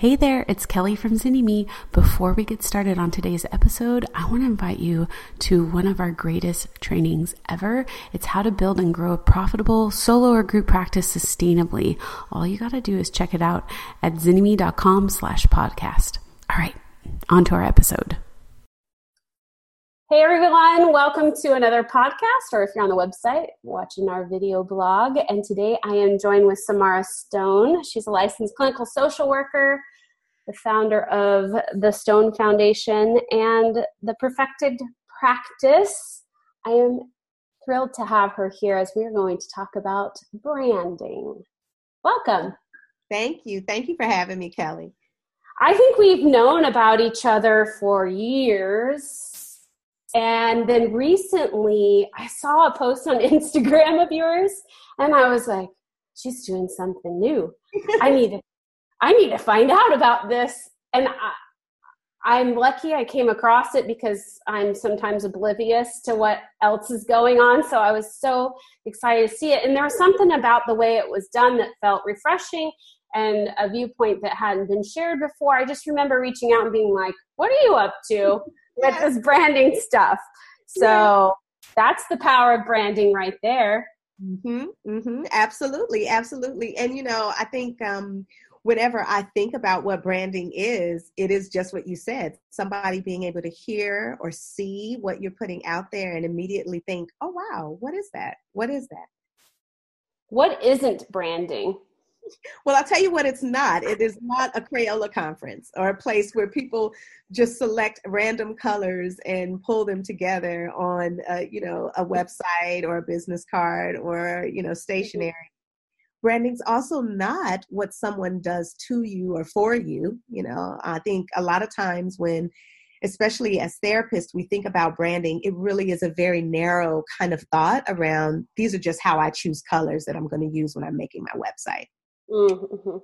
Hey there, it's Kelly from Zynnyme. Before we get started on today's episode, I want to invite you to one of our greatest trainings ever. It's how to build and grow a profitable solo or group practice sustainably. All you got to do is check it out at zynnyme.com slash podcast. All right, on to our episode. Hey everyone, welcome to another podcast, or if you're on the website, watching our video blog. And today I am joined with Samara Stone. She's a licensed clinical social worker, the founder of the Stone Foundation and the Perfected Practice. I am thrilled to have her here as we're going to talk about branding. Welcome. Thank you. Thank you for having me, Kelly. I think we've known about each other for years and then recently, I saw a post on Instagram of yours, and I was like, "She's doing something new. I need to, I need to find out about this." And I, I'm lucky I came across it because I'm sometimes oblivious to what else is going on. So I was so excited to see it. And there was something about the way it was done that felt refreshing and a viewpoint that hadn't been shared before. I just remember reaching out and being like, What are you up to? with this branding stuff. So that's the power of branding right there. Mm-hmm, mm-hmm, absolutely, absolutely. And you know, I think um, whenever I think about what branding is, it is just what you said. Somebody being able to hear or see what you're putting out there and immediately think, "Oh wow, what is that? What is that?" What isn't branding? well, I'll tell you what it's not. It is not a Crayola conference or a place where people just select random colors and pull them together on, a, you know, a website or a business card or, you know, mm-hmm. stationery. Branding's also not what someone does to you or for you. You know, I think a lot of times when especially as therapists, we think about branding, it really is a very narrow kind of thought around these are just how I choose colors that I'm going to use when I'm making my website. Mm-hmm.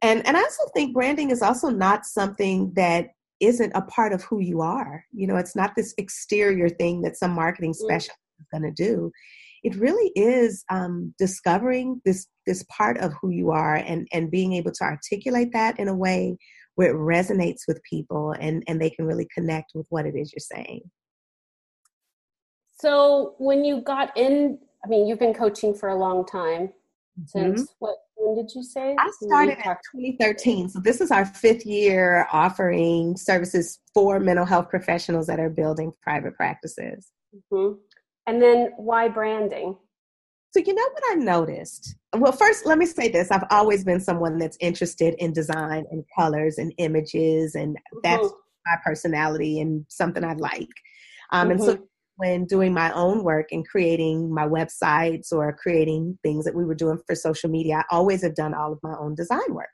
And and I also think branding is also not something that isn't a part of who you are. You know, it's not this exterior thing that some marketing mm. specialist mm-hmm. is going to do. It really is um, discovering this this part of who you are and and being able to articulate that in a way where it resonates with people and and they can really connect with what it is you're saying. So when you got in, I mean, you've been coaching for a long time. Since mm-hmm. what when did you say? I started in 2013. So this is our fifth year offering services for mental health professionals that are building private practices. Mm-hmm. And then why branding? So, you know what I noticed? Well, first, let me say this. I've always been someone that's interested in design and colors and images, and that's mm-hmm. my personality and something I like. Um, mm-hmm. And so, mm-hmm when doing my own work and creating my websites or creating things that we were doing for social media, I always have done all of my own design work.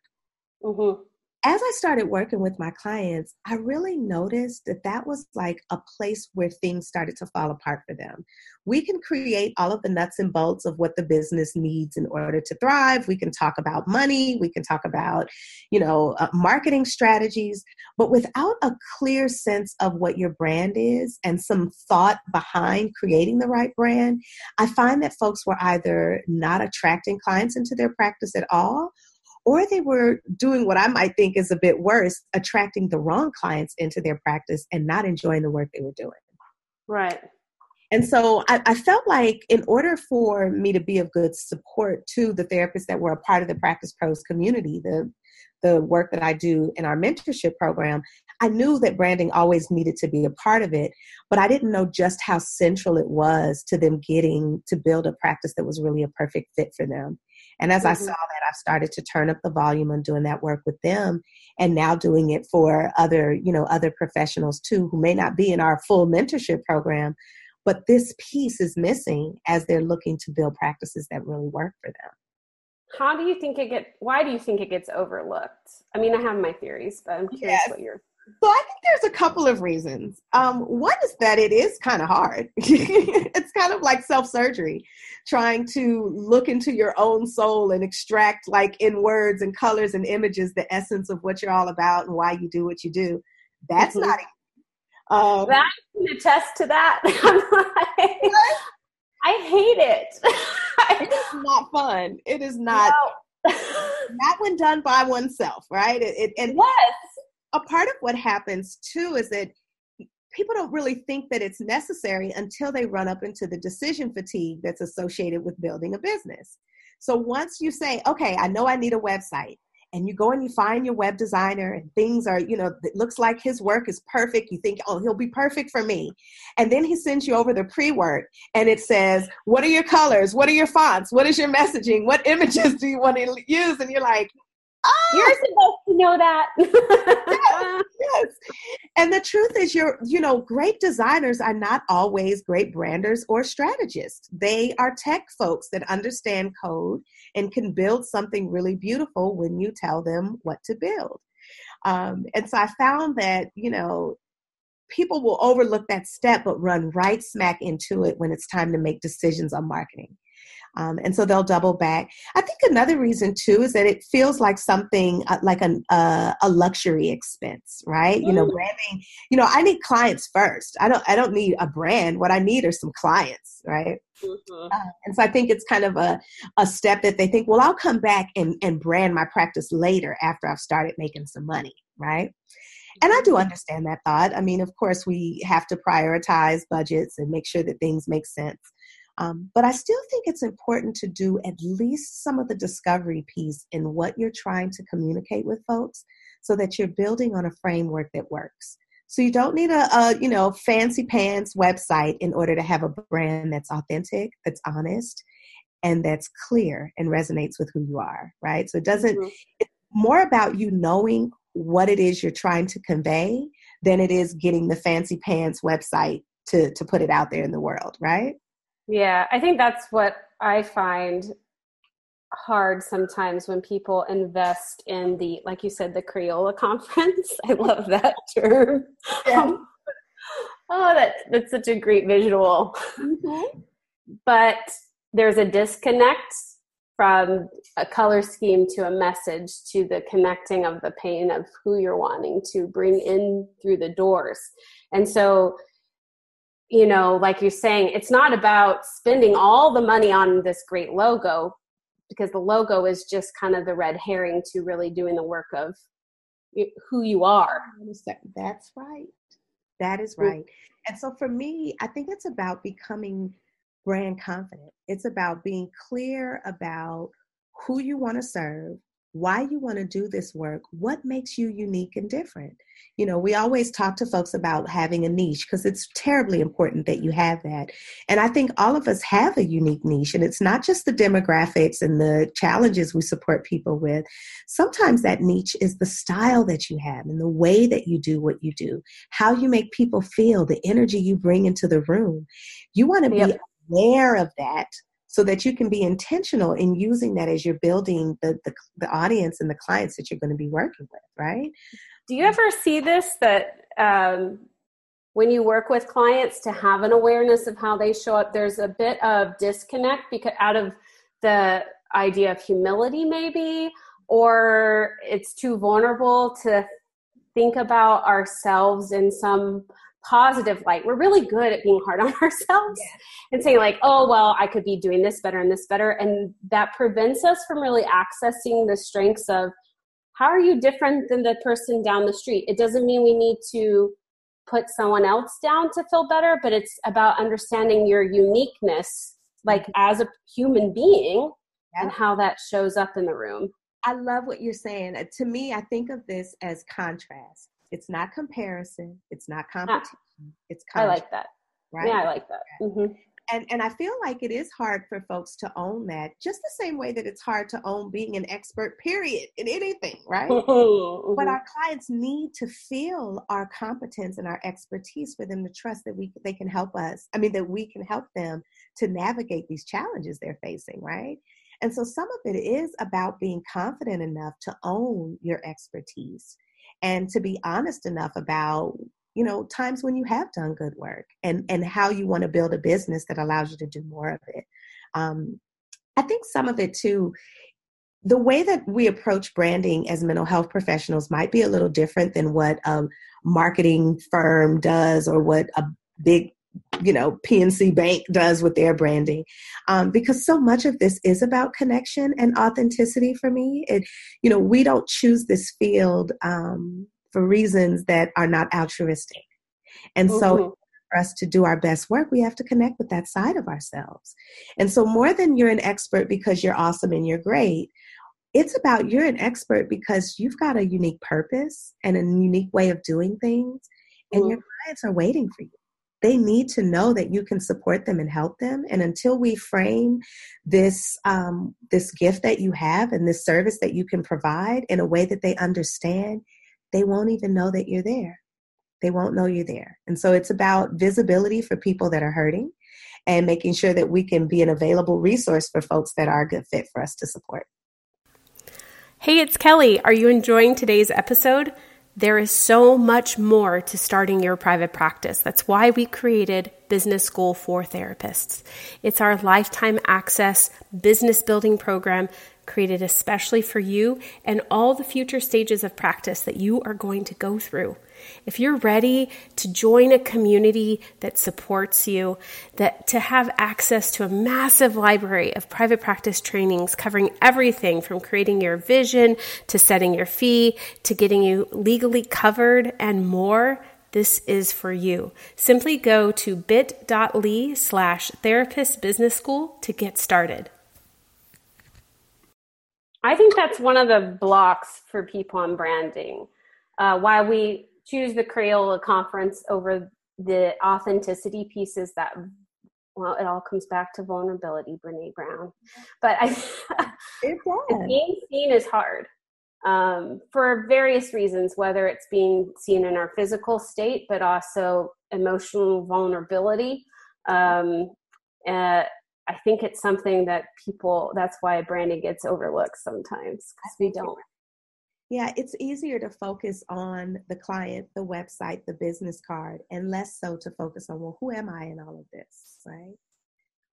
Mm-hmm as I started working with my clients, I really noticed that that was like a place where things started to fall apart for them. We can create all of the nuts and bolts of what the business needs in order to thrive. We can talk about money. We can talk about, you know, uh, marketing strategies, but without a clear sense of what your brand is and some thought behind creating the right brand, I find that folks were either not attracting clients into their practice at all or they were doing what I might think is a bit worse, attracting the wrong clients into their practice and not enjoying the work they were doing. Right. And so I, I, felt like in order for me to be of good support to the therapists that were a part of the Practice Pros community, the the work that I do in our mentorship program, I knew that branding always needed to be a part of it, but I didn't know just how central it was to them getting to build a practice that was really a perfect fit for them. And as mm-hmm. I saw that, I started to turn up the volume on doing that work with them and now doing it for other, you know, other professionals too who may not be in our full mentorship program, but this piece is missing as they're looking to build practices that really work for them. How do you think it get why do you think it gets overlooked? I mean, I have my theories, but I'm curious yes. what your so I think there's a couple of reasons. Um, one is that it is kind of hard. it's kind of like self surgery, trying to look into your own soul and extract, like in words and colors and images, the essence of what you're all about and why you do what you do. That's mm-hmm. not. Um, that I can attest to that. I hate it. it is not fun. It is not. not when done by oneself, right? It, it, and yes. A part of what happens too is that people don't really think that it's necessary until they run up into the decision fatigue that's associated with building a business. So once you say, okay, I know I need a website, and you go and you find your web designer and things are you know it looks like his work is perfect you think oh he'll be perfect for me and then he sends you over the pre-work and it says what are your colors? What are your fonts? What is your messaging? What images do you want to use? and you're like Oh, You're supposed to know that. yes, yes. And the truth is you're, you know, great designers are not always great branders or strategists. They are tech folks that understand code and can build something really beautiful when you tell them what to build. Um, and so I found that, you know, people will overlook that step but run right smack into it when it's time to make decisions on marketing. Um, and so they'll double back. I think another reason too is that it feels like something uh, like an, uh, a luxury expense, right? Mm. You know, mm. branding. You know, I need clients first. I don't. I don't need a brand. What I need are some clients, right? Mm-hmm. Uh, and so I think it's kind of a a step that they think, well, I'll come back and and brand my practice later after I've started making some money, right? And I do mm-hmm. understand that thought. I mean, of course, we have to prioritize budgets and make sure that things make sense. Um, but I still think it's important to do at least some of the discovery piece in what you're trying to communicate with folks so that you're building on a framework that works. So you don't need a, a, you know fancy pants website in order to have a brand that's authentic, that's honest, and that's clear and resonates with who you are, right? So it doesn't mm-hmm. it's more about you knowing what it is you're trying to convey than it is getting the fancy pants website to to put it out there in the world, right? Yeah, I think that's what I find hard sometimes when people invest in the like you said the Crayola conference. I love that term. Yeah. Um, oh, that that's such a great visual. Mm-hmm. But there's a disconnect from a color scheme to a message to the connecting of the pain of who you're wanting to bring in through the doors. And so you know, like you're saying, it's not about spending all the money on this great logo because the logo is just kind of the red herring to really doing the work of who you are. That's right. That is mm. right. And so for me, I think it's about becoming brand confident. It's about being clear about who you want to serve, why you want to do this work, what makes you unique and different. You know, we always talk to folks about having a niche because it's terribly important that you have that. And I think all of us have a unique niche, and it's not just the demographics and the challenges we support people with. Sometimes that niche is the style that you have and the way that you do what you do, how you make people feel, the energy you bring into the room. You want to be aware of that so that you can be intentional in using that as you're building the, the, the audience and the clients that you're going to be working with right? Do you ever see this that um, when you work with clients to have an awareness of how they show up there's a bit of disconnect because out of the idea of humility maybe? Or it's too vulnerable to think about ourselves in some positive light. We're really good at being hard on ourselves yeah. and saying, like, oh, well, I could be doing this better and this better. And that prevents us from really accessing the strengths of how are you different than the person down the street? It doesn't mean we need to put someone else down to feel better, but it's about understanding your uniqueness, like mm-hmm. as a human being, yeah. and how that shows up in the room. I love what you're saying. Uh, to me, I think of this as contrast it's not comparison. It's not ah, competition. Ah, it's I like that. Right? Yeah, I like that. Mm-hmm. And and I feel like it is hard for folks to own that, just the same way that it's hard to own being an expert. Period in anything, right? Mm-hmm. But our clients need to feel our competence and our expertise for them to trust that we they can help us. I mean, that we can help them to navigate these challenges they're facing, right? And so some of it is about being confident enough to own your expertise and to be honest enough about you know times when you have done good work and and how you want to build a business that allows you to do more of it. Um, i think some of it too the way that we approach branding as mental health professionals might be a little different than what a marketing firm does or what a big you know PNC Bank does with their branding, um, because so much of this is about connection and authenticity. For me, it you know we don't choose this field um, for reasons that are not altruistic, and mm-hmm. so for us to do our best work, we have to connect with that side of ourselves. And so, more than you're an expert because you're awesome and you're great, it's about you're an expert because you've got a unique purpose and a unique way of doing things, and mm. your clients are waiting for you. They need to know that you can support them and help them. And until we frame this um, this gift that you have and this service that you can provide in a way that they understand, they won't even know that you're there they won't know you're there. And so it's about visibility for people that are hurting and making sure that we can be an available resource for folks that are a good fit for us to support. Hey, it's Kelly. Are you enjoying today's episode? There is so much more to starting your private practice. That's why we created Business School for Therapists. It's our lifetime access business building program created especially for you and all the future stages of practice that you are going to go through. If you're ready to join a community that supports you, that to have access to a massive library of private practice trainings covering everything from creating your vision to setting your fee to getting you legally covered and more, this is for you. Simply go to bit.ly slash therapist business school to get started. I think that's one of the blocks for people on branding. Uh, why we choose the Crayola conference over the authenticity pieces that well, it all comes back to vulnerability, Brene Brown. But I, being seen is hard um, for various reasons, whether it's being seen in our physical state, but also emotional vulnerability. Um, uh, I think it's something that people, that's why branding gets overlooked sometimes because we don't. Yeah, it's easier to focus on the client, the website, the business card, and less so to focus on, well, who am I in all of this, right?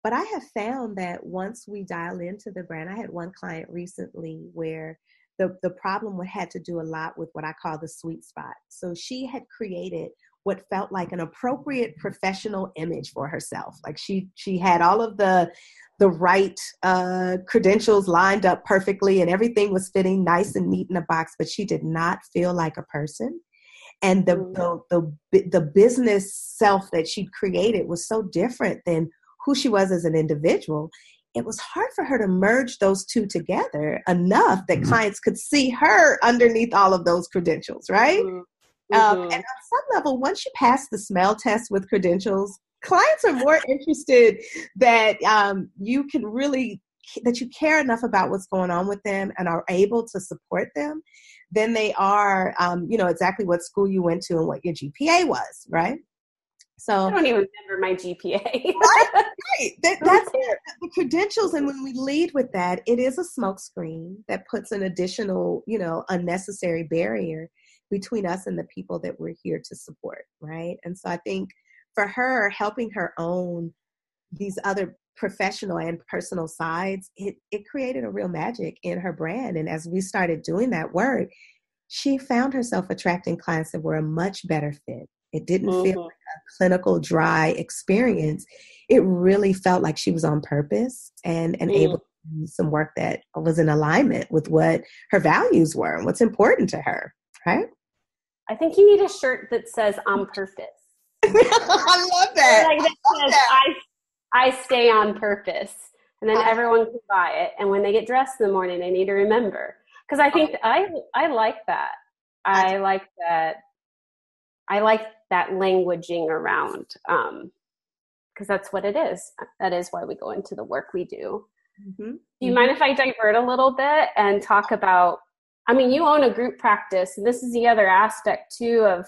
But I have found that once we dial into the brand, I had one client recently where the, the problem had to do a lot with what I call the sweet spot. So she had created what felt like an appropriate professional image for herself. Like she she had all of the the right uh, credentials lined up perfectly, and everything was fitting nice and neat in a box. But she did not feel like a person, and the mm. the the, the business self that she'd created was so different than who she was as an individual. It was hard for her to merge those two together enough that mm-hmm. clients could see her underneath all of those credentials, right? Um, mm-hmm. and on some level, once you pass the smell test with credentials, clients are more interested that um, you can really that you care enough about what's going on with them and are able to support them than they are um, you know exactly what school you went to and what your gpa was right so i don't even remember my gpa right, right. That, that's the credentials and when we lead with that it is a smokescreen that puts an additional you know unnecessary barrier between us and the people that we're here to support, right? And so I think for her, helping her own these other professional and personal sides, it, it created a real magic in her brand. And as we started doing that work, she found herself attracting clients that were a much better fit. It didn't mm-hmm. feel like a clinical, dry experience. It really felt like she was on purpose and, and mm. able to do some work that was in alignment with what her values were and what's important to her, right? I think you need a shirt that says on purpose. I love that. Like that I, says, that. I, I stay on purpose. And then everyone can buy it. And when they get dressed in the morning, they need to remember. Because I think I I like that. I like that. I like that languaging around. Um, because that's what it is. That is why we go into the work we do. Mm-hmm. Do you mm-hmm. mind if I divert a little bit and talk about I mean, you own a group practice, and this is the other aspect too of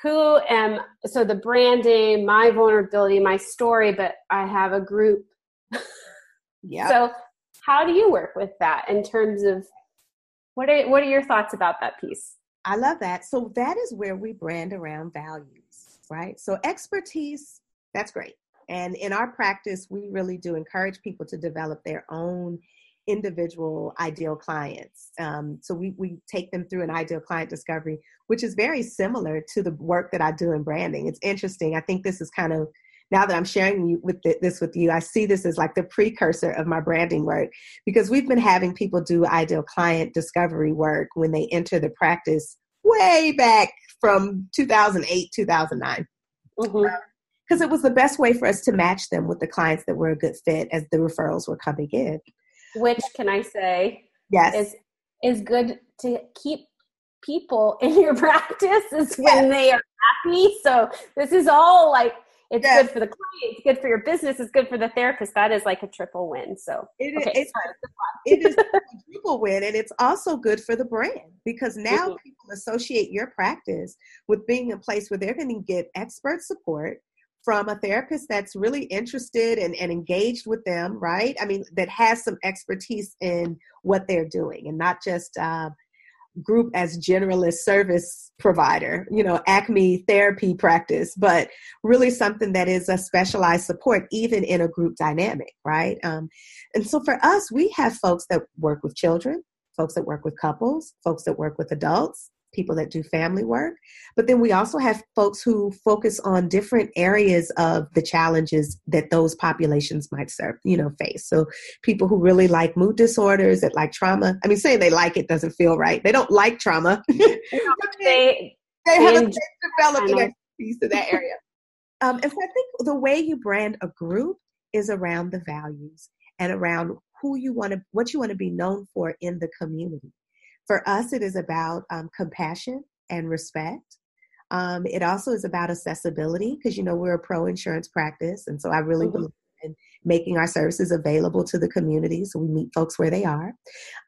who am so the branding, my vulnerability, my story, but I have a group. yeah. So how do you work with that in terms of what are what are your thoughts about that piece? I love that. So that is where we brand around values, right? So expertise, that's great. And in our practice, we really do encourage people to develop their own individual ideal clients. Um, so we, we take them through an ideal client discovery, which is very similar to the work that I do in branding. It's interesting. I think this is kind of now that I'm sharing you with this with you, I see this as like the precursor of my branding work because we've been having people do ideal client discovery work when they enter the practice way back from 2008, 2009. Mm-hmm because it was the best way for us to match them with the clients that were a good fit as the referrals were coming in. Which can I say? Yes. Is is good to keep people in your practice is when yes. they are happy. So this is all like it's yes. good for the client, it's good for your business, it's good for the therapist. That is like a triple win. So it is, okay, it's, it is a triple win, and it's also good for the brand because now mm-hmm. people associate your practice with being a place where they're going to get expert support from a therapist that's really interested and, and engaged with them, right? I mean, that has some expertise in what they're doing and not just uh, group as generalist service provider, you know, Acme therapy practice, but really something that is a specialized support, even in a group dynamic, right? Um, and so for us, we have folks that work with children, folks that work with couples, folks that work with adults, people that do family work. But then we also have folks who focus on different areas of the challenges that those populations might serve, you know, face. So people who really like mood disorders, that like trauma. I mean, saying they like it doesn't feel right. They don't like trauma. they, they haven't developed an expertise in that area. Um, and so I think the way you brand a group is around the values and around who you want to, what you want to be known for in the community. For us, it is about um, compassion and respect. Um, it also is about accessibility because, you know, we're a pro insurance practice. And so I really mm-hmm. believe in making our services available to the community so we meet folks where they are.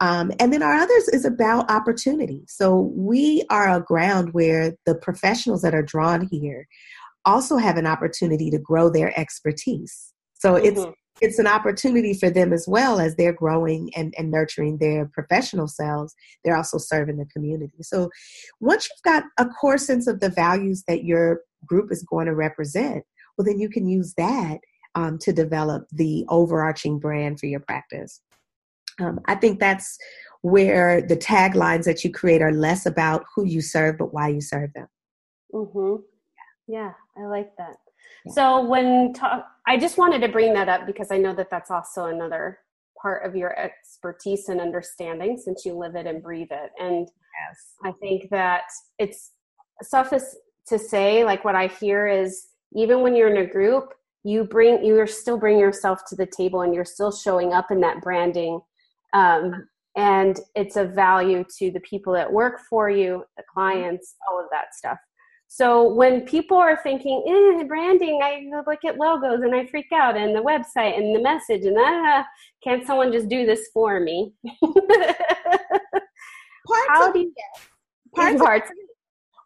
Um, and then our others is about opportunity. So we are a ground where the professionals that are drawn here also have an opportunity to grow their expertise. So mm-hmm. it's it's an opportunity for them as well as they're growing and, and nurturing their professional selves. They're also serving the community. So once you've got a core sense of the values that your group is going to represent well then you can use that um, to develop the overarching brand for your practice. Um, i think that's where the taglines that you create are less about who you serve but why you serve them. Mm-hmm. yeah i like that so when talk, I just wanted to bring that up because I know that that's also another part of your expertise and understanding since you live it and breathe it. And yes. I think that it's suffice to say, like what I hear is even when you're in a group, you bring you are still bring yourself to the table and you're still showing up in that branding. Um, and it's a value to the people that work for you, the clients, all of that stuff. So when people are thinking, eh, branding, I look at logos and I freak out, and the website and the message, and ah, can't someone just do this for me? parts How do you get parts? parts.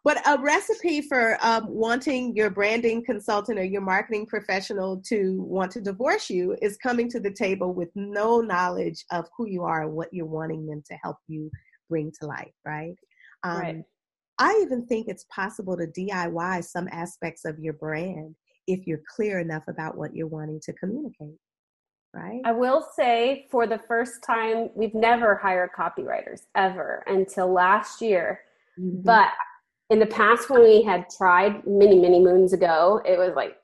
But a recipe for um, wanting your branding consultant or your marketing professional to want to divorce you is coming to the table with no knowledge of who you are and what you're wanting them to help you bring to life, right? Um, right I even think it's possible to DIY some aspects of your brand if you're clear enough about what you're wanting to communicate. Right? I will say for the first time, we've never hired copywriters ever until last year. Mm-hmm. But in the past, when we had tried many, many moons ago, it was like,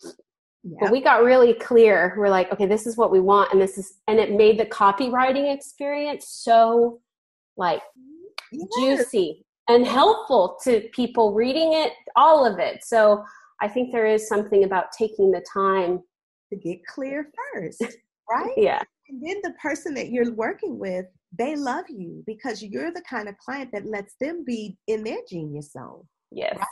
yep. but we got really clear. We're like, okay, this is what we want. And this is, and it made the copywriting experience so like yes. juicy and helpful to people reading it, all of it. So I think there is something about taking the time to get clear first, right? yeah. And then the person that you're working with, they love you because you're the kind of client that lets them be in their genius zone. Yes. Right?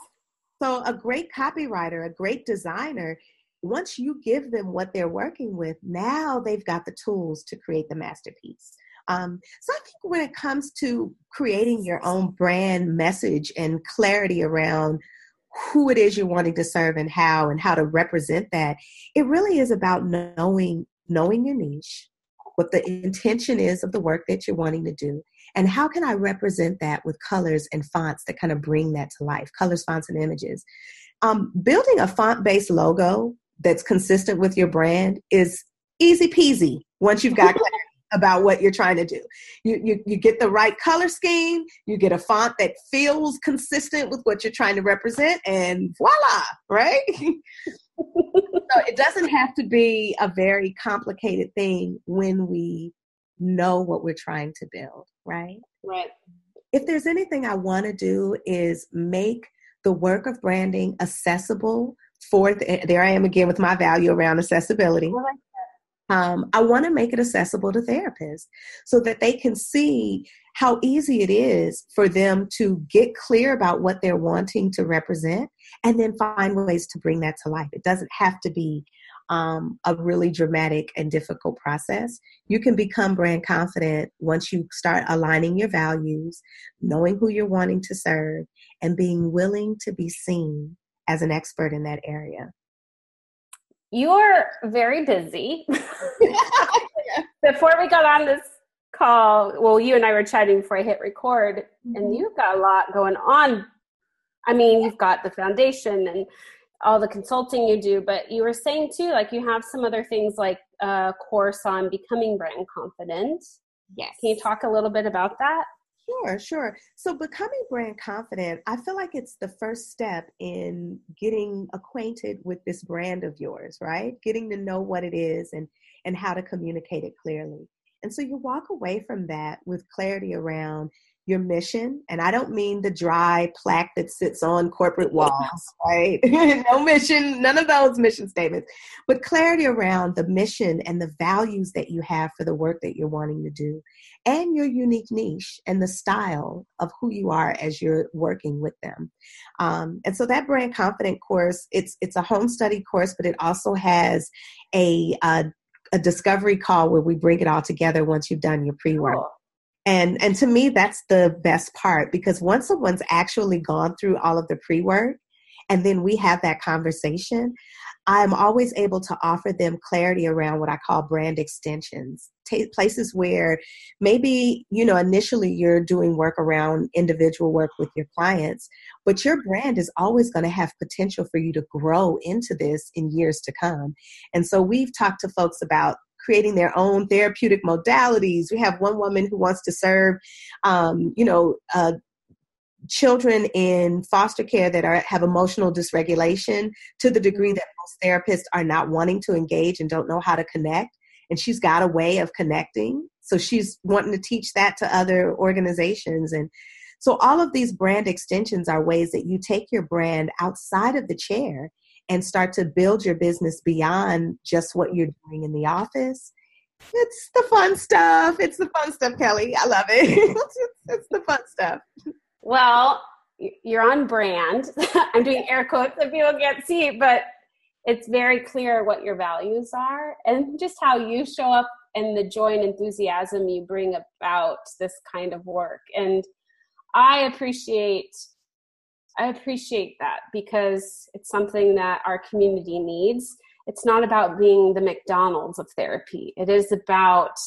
So a great copywriter, a great designer, once you give them what they're working with, now they've got the tools to create the masterpiece. Um, so I think when it comes to creating your own brand message and clarity around who it is you're wanting to serve and how and how to represent that, it really is about knowing knowing your niche, what the intention is of the work that you're wanting to do, and how can I represent that with colors and fonts that kind of bring that to life, colors, fonts, and images. Um, building a font-based logo that's consistent with your brand is easy peasy once you've got about what you're trying to do. You, you you get the right color scheme, you get a font that feels consistent with what you're trying to represent, and voila, right? so it doesn't have to be a very complicated thing when we know what we're trying to build, right? Right. If there's anything I want to do is make the work of branding accessible for the, there I am again with my value around accessibility. Um, I want to make it accessible to therapists so that they can see how easy it is for them to get clear about what they're wanting to represent and then find ways to bring that to life. It doesn't have to be um, a really dramatic and difficult process. You can become brand confident once you start aligning your values, knowing who you're wanting to serve, and being willing to be seen as an expert in that area. You're very busy. Before we got on this call, well, you and I were chatting before I hit record, mm-hmm. and you've got a lot going on. I mean, you've got the foundation and all the consulting you do, but you were saying too, like you have some other things like a course on becoming brand confident. Yes. Can you talk a little bit about that? Sure, sure. So becoming brand confident, I feel like it's the first step in getting acquainted with this brand of yours, right? Getting to know what it is and and how to communicate it clearly. And so you walk away from that with clarity around your mission. And I don't mean the dry plaque that sits on corporate walls, right? no mission, none of those mission statements, but clarity around the mission and the values that you have for the work that you're wanting to do and your unique niche and the style of who you are as you're working with them. Um, and so that brand confident course, it's, it's a home study course, but it also has a, a a discovery call where we bring it all together once you've done your pre-work. Cool and and to me that's the best part because once someone's actually gone through all of the pre-work and then we have that conversation i'm always able to offer them clarity around what i call brand extensions T- places where maybe you know initially you're doing work around individual work with your clients but your brand is always going to have potential for you to grow into this in years to come. And so we've talked to folks about creating their own therapeutic modalities. We have one woman who wants to serve, um, you know, uh, children in foster care that are have emotional dysregulation to the degree that most therapists are not wanting to engage and don't know how to connect. And she's got a way of connecting. So she's wanting to teach that to other organizations. And so all of these brand extensions are ways that you take your brand outside of the chair and start to build your business beyond just what you're doing in the office. It's the fun stuff. It's the fun stuff, Kelly. I love it. it's, the fun stuff. Well, you're on brand. I'm doing air quotes that people can't see, but it's very clear what your values are and just how you show up and the joy and enthusiasm you bring about this kind of work. And I appreciate I appreciate that because it's something that our community needs. It's not about being the McDonald's of therapy. It is about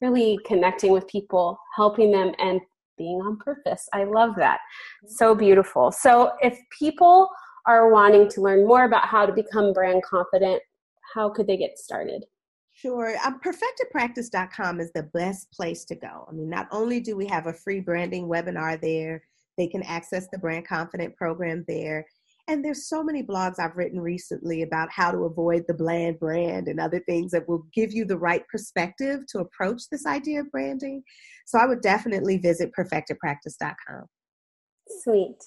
really connecting with people, helping them, and being on purpose. I love that. So beautiful. So, if people are wanting to learn more about how to become brand confident, how could they get started? Sure. Um, perfectedpractice.com is the best place to go. I mean, not only do we have a free branding webinar there, they can access the Brand Confident program there. And there's so many blogs I've written recently about how to avoid the bland brand and other things that will give you the right perspective to approach this idea of branding. So I would definitely visit perfectedpractice.com. Sweet.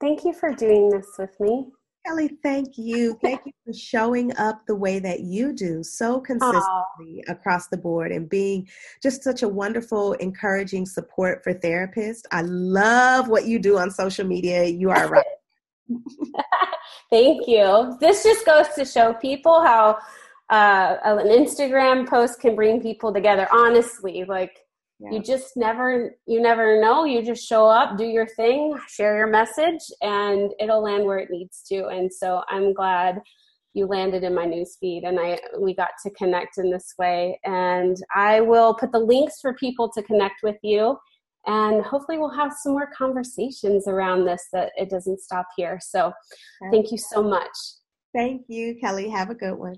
Thank you for doing this with me. Kelly, thank you. Thank you for showing up the way that you do so consistently Aww. across the board and being just such a wonderful, encouraging support for therapists. I love what you do on social media. You are right. thank you. This just goes to show people how uh, an Instagram post can bring people together. Honestly, like yeah. you just never you never know. You just show up do your thing share your message and it'll land where it needs to. And so i'm glad you landed in my newsfeed and i we got to connect in this way. And i will put the links for people to connect with you and hopefully we'll have some more conversations around this that it doesn't stop here. So thank you so much. Thank you kelly. Have a good one.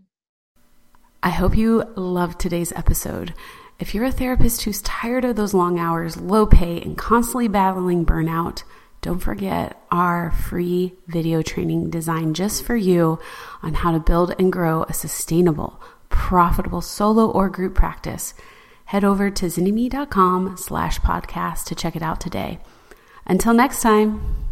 I hope you loved today's episode If you're a therapist who's tired of those long hours, low pay, and constantly battling burnout, don't forget our free video training designed just for you on how to build and grow a sustainable, profitable solo or group practice. Head over to zynnyme.com slash podcast to check it out today. Until next time.